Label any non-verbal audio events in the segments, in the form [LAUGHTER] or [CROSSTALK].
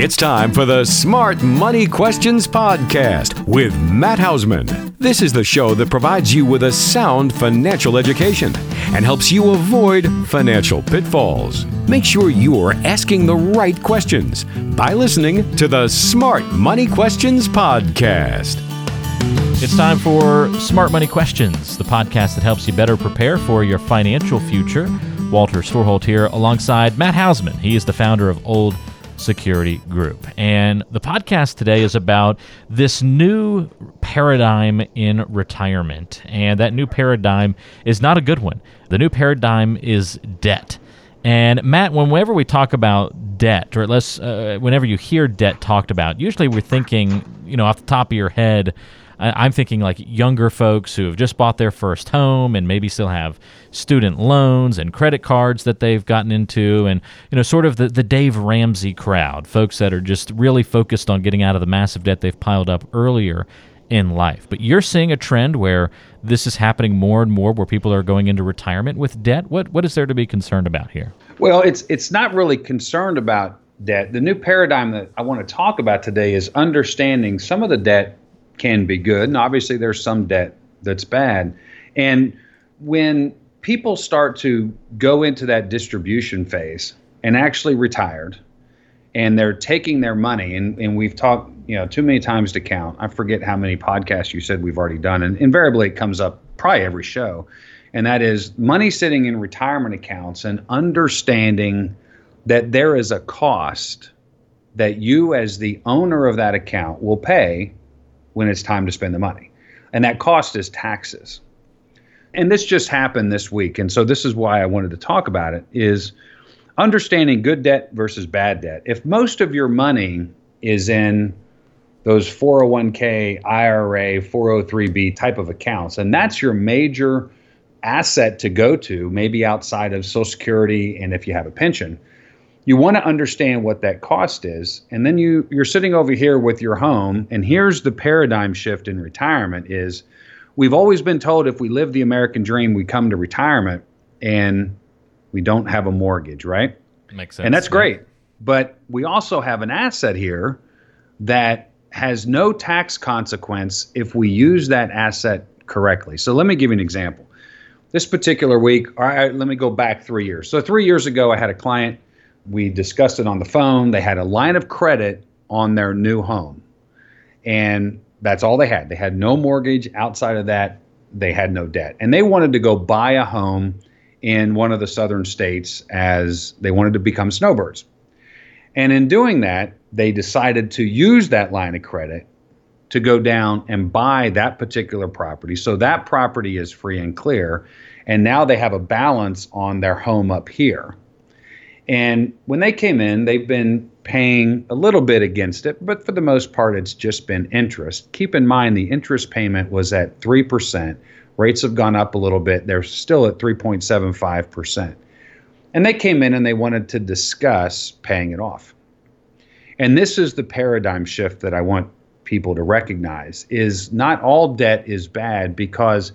It's time for the Smart Money Questions Podcast with Matt Hausman. This is the show that provides you with a sound financial education and helps you avoid financial pitfalls. Make sure you are asking the right questions by listening to the Smart Money Questions Podcast. It's time for Smart Money Questions, the podcast that helps you better prepare for your financial future. Walter Storholt here alongside Matt Hausman. He is the founder of Old Security Group. And the podcast today is about this new paradigm in retirement. And that new paradigm is not a good one. The new paradigm is debt. And Matt, whenever we talk about debt, or less, uh, whenever you hear debt talked about, usually we're thinking, you know, off the top of your head, I'm thinking like younger folks who have just bought their first home and maybe still have student loans and credit cards that they've gotten into, and you know, sort of the, the Dave Ramsey crowd, folks that are just really focused on getting out of the massive debt they've piled up earlier in life. But you're seeing a trend where this is happening more and more, where people are going into retirement with debt. What what is there to be concerned about here? Well, it's it's not really concerned about debt. The new paradigm that I want to talk about today is understanding some of the debt can be good, and obviously there's some debt that's bad. And when people start to go into that distribution phase and actually retired, and they're taking their money, and, and we've talked, you know, too many times to count. I forget how many podcasts you said we've already done, and invariably it comes up probably every show, and that is money sitting in retirement accounts and understanding that there is a cost that you as the owner of that account will pay when it's time to spend the money. And that cost is taxes. And this just happened this week. And so this is why I wanted to talk about it is understanding good debt versus bad debt. If most of your money is in those 401k, IRA, 403b type of accounts, and that's your major asset to go to, maybe outside of Social Security and if you have a pension, you want to understand what that cost is and then you you're sitting over here with your home and here's the paradigm shift in retirement is we've always been told if we live the american dream we come to retirement and we don't have a mortgage right? Makes sense and that's great but we also have an asset here that has no tax consequence if we use that asset correctly. So let me give you an example. This particular week all right let me go back three years. So three years ago i had a client we discussed it on the phone. They had a line of credit on their new home. And that's all they had. They had no mortgage. Outside of that, they had no debt. And they wanted to go buy a home in one of the southern states as they wanted to become snowbirds. And in doing that, they decided to use that line of credit to go down and buy that particular property. So that property is free and clear. And now they have a balance on their home up here. And when they came in, they've been paying a little bit against it, but for the most part, it's just been interest. Keep in mind the interest payment was at 3%. Rates have gone up a little bit. They're still at 3.75%. And they came in and they wanted to discuss paying it off. And this is the paradigm shift that I want people to recognize is not all debt is bad because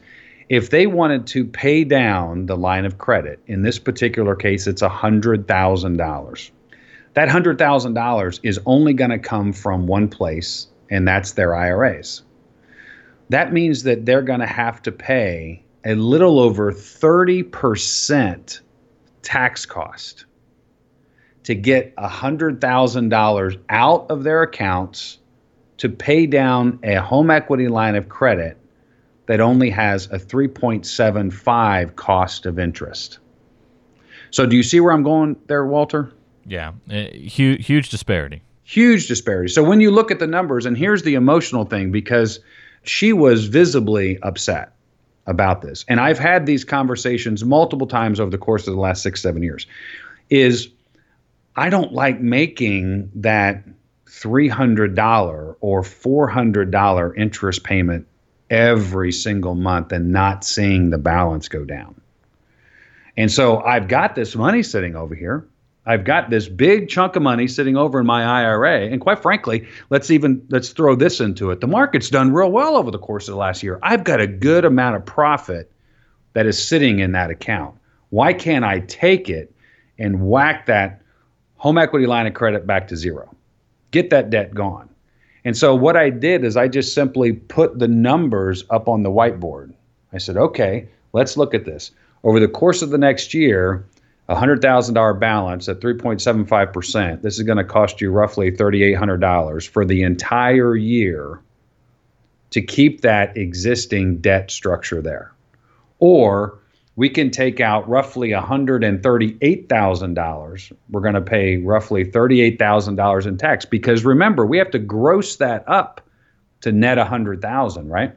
if they wanted to pay down the line of credit, in this particular case, it's $100,000. That $100,000 is only going to come from one place, and that's their IRAs. That means that they're going to have to pay a little over 30% tax cost to get $100,000 out of their accounts to pay down a home equity line of credit that only has a 3.75 cost of interest. So, do you see where I'm going there, Walter? Yeah, uh, huge, huge disparity. Huge disparity. So, when you look at the numbers, and here's the emotional thing because she was visibly upset about this. And I've had these conversations multiple times over the course of the last six, seven years. Is I don't like making that $300 or $400 interest payment every single month and not seeing the balance go down. And so I've got this money sitting over here. I've got this big chunk of money sitting over in my IRA. And quite frankly, let's even let's throw this into it. The market's done real well over the course of the last year. I've got a good amount of profit that is sitting in that account. Why can't I take it and whack that home equity line of credit back to zero? get that debt gone. And so what I did is I just simply put the numbers up on the whiteboard. I said, okay, let's look at this. Over the course of the next year, a $100,000 balance at 3.75%, this is going to cost you roughly $3,800 for the entire year to keep that existing debt structure there. Or we can take out roughly $138,000. We're going to pay roughly $38,000 in tax because remember, we have to gross that up to net 100,000, right?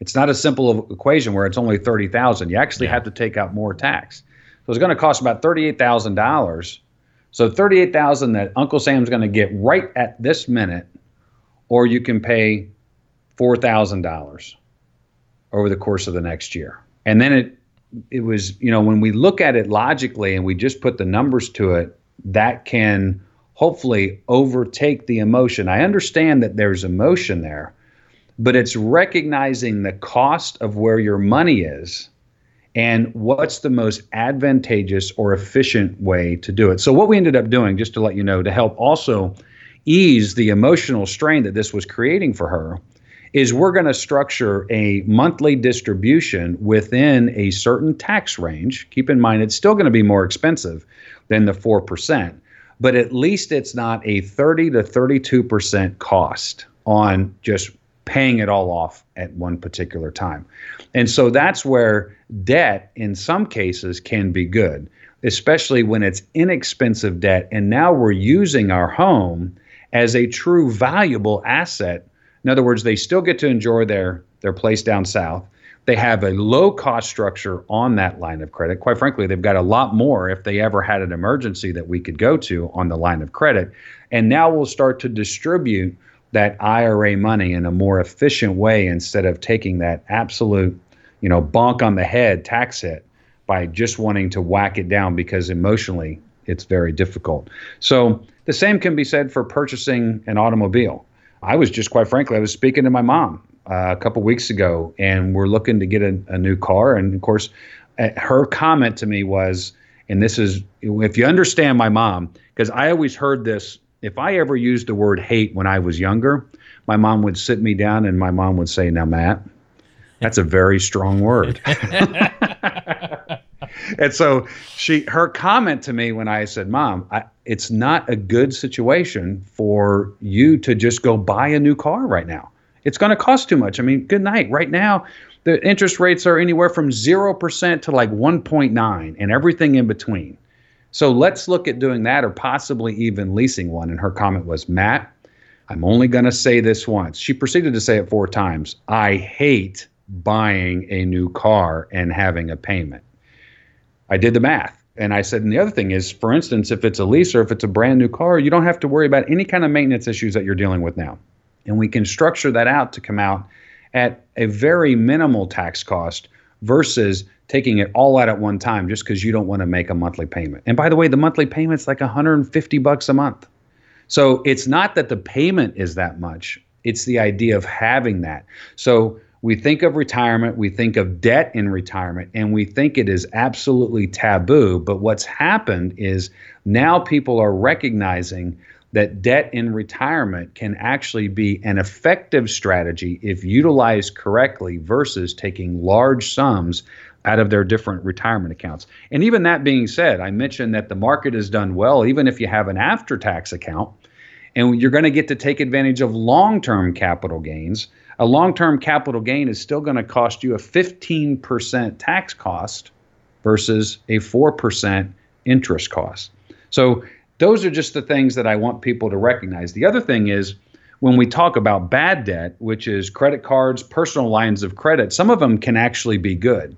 It's not a simple equation where it's only 30,000. You actually yeah. have to take out more tax. So it's going to cost about $38,000. So 38,000 that Uncle Sam's going to get right at this minute or you can pay $4,000 over the course of the next year. And then it it was, you know, when we look at it logically and we just put the numbers to it, that can hopefully overtake the emotion. I understand that there's emotion there, but it's recognizing the cost of where your money is and what's the most advantageous or efficient way to do it. So, what we ended up doing, just to let you know, to help also ease the emotional strain that this was creating for her, is we're going to structure a monthly distribution within a certain tax range. Keep in mind, it's still going to be more expensive than the 4%, but at least it's not a 30 to 32% cost on just paying it all off at one particular time. And so that's where debt, in some cases, can be good, especially when it's inexpensive debt. And now we're using our home as a true valuable asset in other words, they still get to enjoy their their place down south. They have a low cost structure on that line of credit. Quite frankly, they've got a lot more if they ever had an emergency that we could go to on the line of credit. And now we'll start to distribute that IRA money in a more efficient way instead of taking that absolute, you know, bonk on the head tax hit by just wanting to whack it down because emotionally it's very difficult. So the same can be said for purchasing an automobile. I was just quite frankly, I was speaking to my mom uh, a couple weeks ago, and we're looking to get a, a new car. And of course, uh, her comment to me was, and this is if you understand my mom, because I always heard this. If I ever used the word hate when I was younger, my mom would sit me down and my mom would say, "Now, Matt, that's a very strong word." [LAUGHS] [LAUGHS] and so she her comment to me when I said, "Mom, I, it's not a good situation for you to just go buy a new car right now. It's going to cost too much. I mean, good night. Right now, the interest rates are anywhere from 0% to like 1.9 and everything in between. So let's look at doing that or possibly even leasing one." And her comment was, "Matt, I'm only going to say this once." She proceeded to say it four times. "I hate buying a new car and having a payment." I did the math. And I said, and the other thing is, for instance, if it's a lease or if it's a brand new car, you don't have to worry about any kind of maintenance issues that you're dealing with now. And we can structure that out to come out at a very minimal tax cost versus taking it all out at one time just because you don't want to make a monthly payment. And by the way, the monthly payment's like 150 bucks a month. So it's not that the payment is that much. It's the idea of having that. So we think of retirement, we think of debt in retirement, and we think it is absolutely taboo. But what's happened is now people are recognizing that debt in retirement can actually be an effective strategy if utilized correctly versus taking large sums out of their different retirement accounts. And even that being said, I mentioned that the market has done well, even if you have an after tax account, and you're going to get to take advantage of long term capital gains a long term capital gain is still going to cost you a 15% tax cost versus a 4% interest cost. So, those are just the things that I want people to recognize. The other thing is when we talk about bad debt, which is credit cards, personal lines of credit, some of them can actually be good.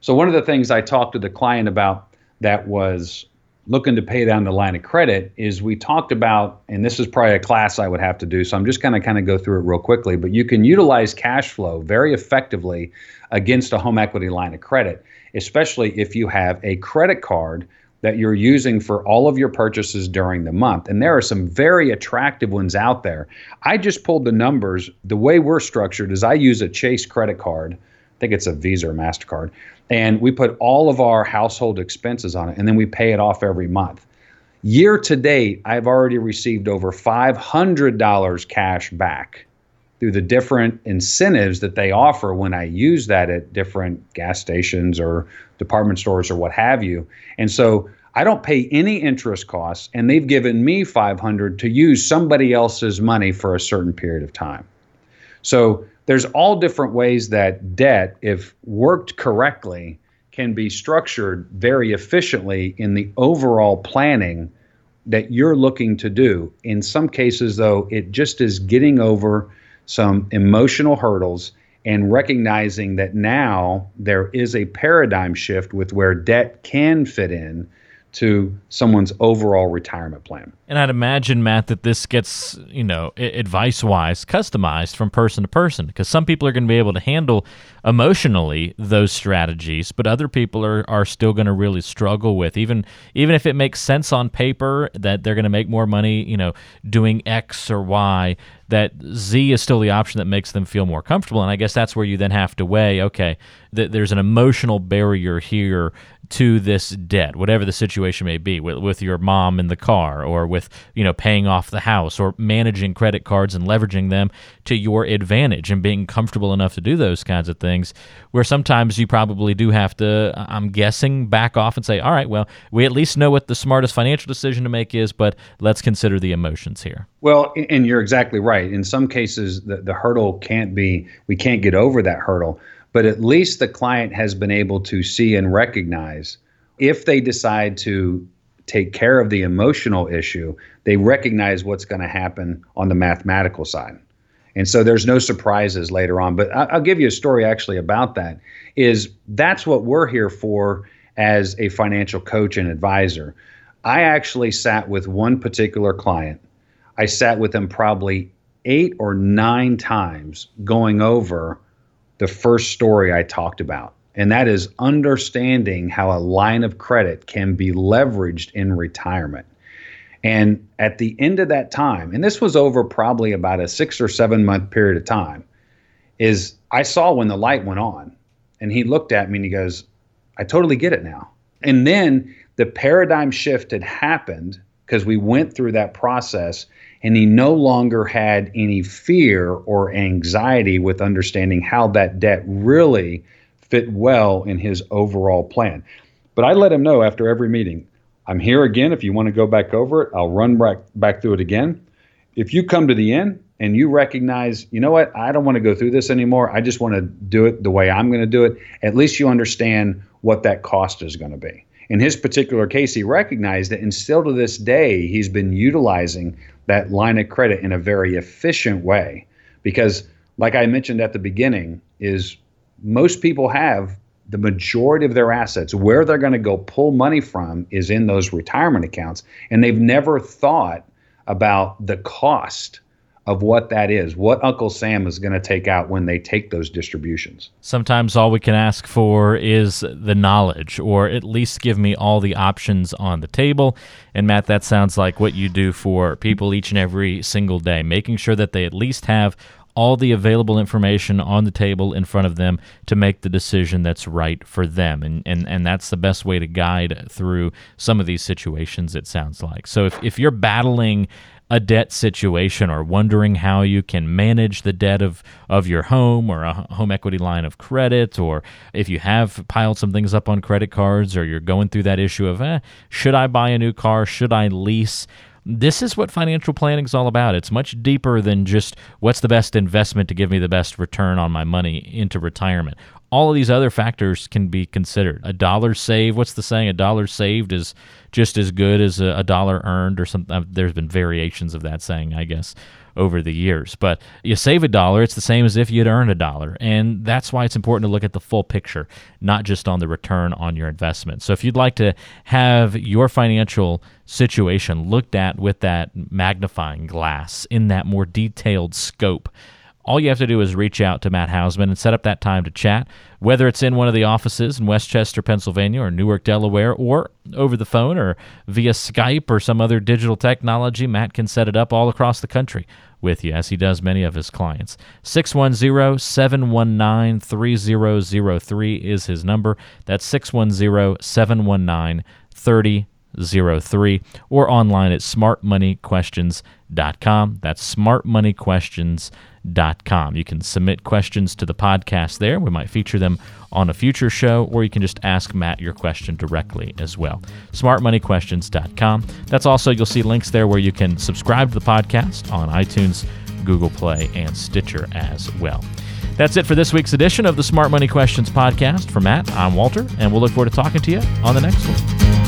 So, one of the things I talked to the client about that was looking to pay down the line of credit is we talked about, and this is probably a class I would have to do, so I'm just going to kind of go through it real quickly, but you can utilize cash flow very effectively against a home equity line of credit, especially if you have a credit card that you're using for all of your purchases during the month. And there are some very attractive ones out there. I just pulled the numbers. The way we're structured is I use a Chase credit card. I think it's a Visa or MasterCard and we put all of our household expenses on it and then we pay it off every month Year to date, I've already received over $500 cash back through the different incentives that they offer when I use that at different gas stations or department stores or what have you. And so I don't pay any interest costs, and they've given me 500 to use somebody else's money for a certain period of time. So there's all different ways that debt, if worked correctly, can be structured very efficiently in the overall planning that you're looking to do. In some cases, though, it just is getting over some emotional hurdles and recognizing that now there is a paradigm shift with where debt can fit in to someone's overall retirement plan. And I'd imagine, Matt, that this gets, you know, advice wise customized from person to person because some people are going to be able to handle emotionally those strategies, but other people are, are still going to really struggle with even even if it makes sense on paper that they're going to make more money, you know, doing X or Y, that Z is still the option that makes them feel more comfortable. And I guess that's where you then have to weigh, okay, th- there's an emotional barrier here to this debt, whatever the situation may be, with, with your mom in the car, or with you know paying off the house, or managing credit cards and leveraging them to your advantage, and being comfortable enough to do those kinds of things. Where sometimes you probably do have to, I'm guessing, back off and say, all right, well, we at least know what the smartest financial decision to make is, but let's consider the emotions here. Well, and you're exactly right. In some cases, the, the hurdle can't be, we can't get over that hurdle but at least the client has been able to see and recognize if they decide to take care of the emotional issue, they recognize what's going to happen on the mathematical side. And so there's no surprises later on. But I'll give you a story actually about that. Is that's what we're here for as a financial coach and advisor. I actually sat with one particular client. I sat with them probably eight or nine times going over the first story I talked about. And that is understanding how a line of credit can be leveraged in retirement. And at the end of that time, and this was over probably about a six or seven month period of time, is I saw when the light went on and he looked at me and he goes, I totally get it now. And then the paradigm shift had happened because we went through that process and he no longer had any fear or anxiety with understanding how that debt really fit well in his overall plan. But I let him know after every meeting, I'm here again. If you want to go back over it, I'll run back, back through it again. If you come to the end and you recognize, you know what, I don't want to go through this anymore. I just want to do it the way I'm going to do it. At least you understand what that cost is going to be. In his particular case, he recognized it, and still to this day, he's been utilizing that line of credit in a very efficient way. Because, like I mentioned at the beginning, is most people have the majority of their assets where they're going to go pull money from is in those retirement accounts, and they've never thought about the cost of what that is, what Uncle Sam is going to take out when they take those distributions. Sometimes all we can ask for is the knowledge, or at least give me all the options on the table. And Matt, that sounds like what you do for people each and every single day, making sure that they at least have all the available information on the table in front of them to make the decision that's right for them. And, and, and that's the best way to guide through some of these situations, it sounds like. So if, if you're battling a debt situation or wondering how you can manage the debt of, of your home or a home equity line of credit, or if you have piled some things up on credit cards or you're going through that issue of, eh, should I buy a new car? Should I lease? This is what financial planning is all about. It's much deeper than just what's the best investment to give me the best return on my money into retirement all of these other factors can be considered. A dollar saved, what's the saying? A dollar saved is just as good as a, a dollar earned, or something. Uh, there's been variations of that saying, I guess, over the years. But you save a dollar, it's the same as if you'd earned a dollar. And that's why it's important to look at the full picture, not just on the return on your investment. So if you'd like to have your financial situation looked at with that magnifying glass in that more detailed scope, all you have to do is reach out to Matt Hausman and set up that time to chat, whether it's in one of the offices in West Chester, Pennsylvania, or Newark, Delaware, or over the phone or via Skype or some other digital technology. Matt can set it up all across the country with you, as he does many of his clients. 610 719 3003 is his number. That's 610 719 3003. 03 or online at smartmoneyquestions.com. That's smartmoneyquestions.com. You can submit questions to the podcast there. We might feature them on a future show, or you can just ask Matt your question directly as well. smartmoneyquestions.com. That's also, you'll see links there where you can subscribe to the podcast on iTunes, Google Play, and Stitcher as well. That's it for this week's edition of the Smart Money Questions podcast. For Matt, I'm Walter, and we'll look forward to talking to you on the next one.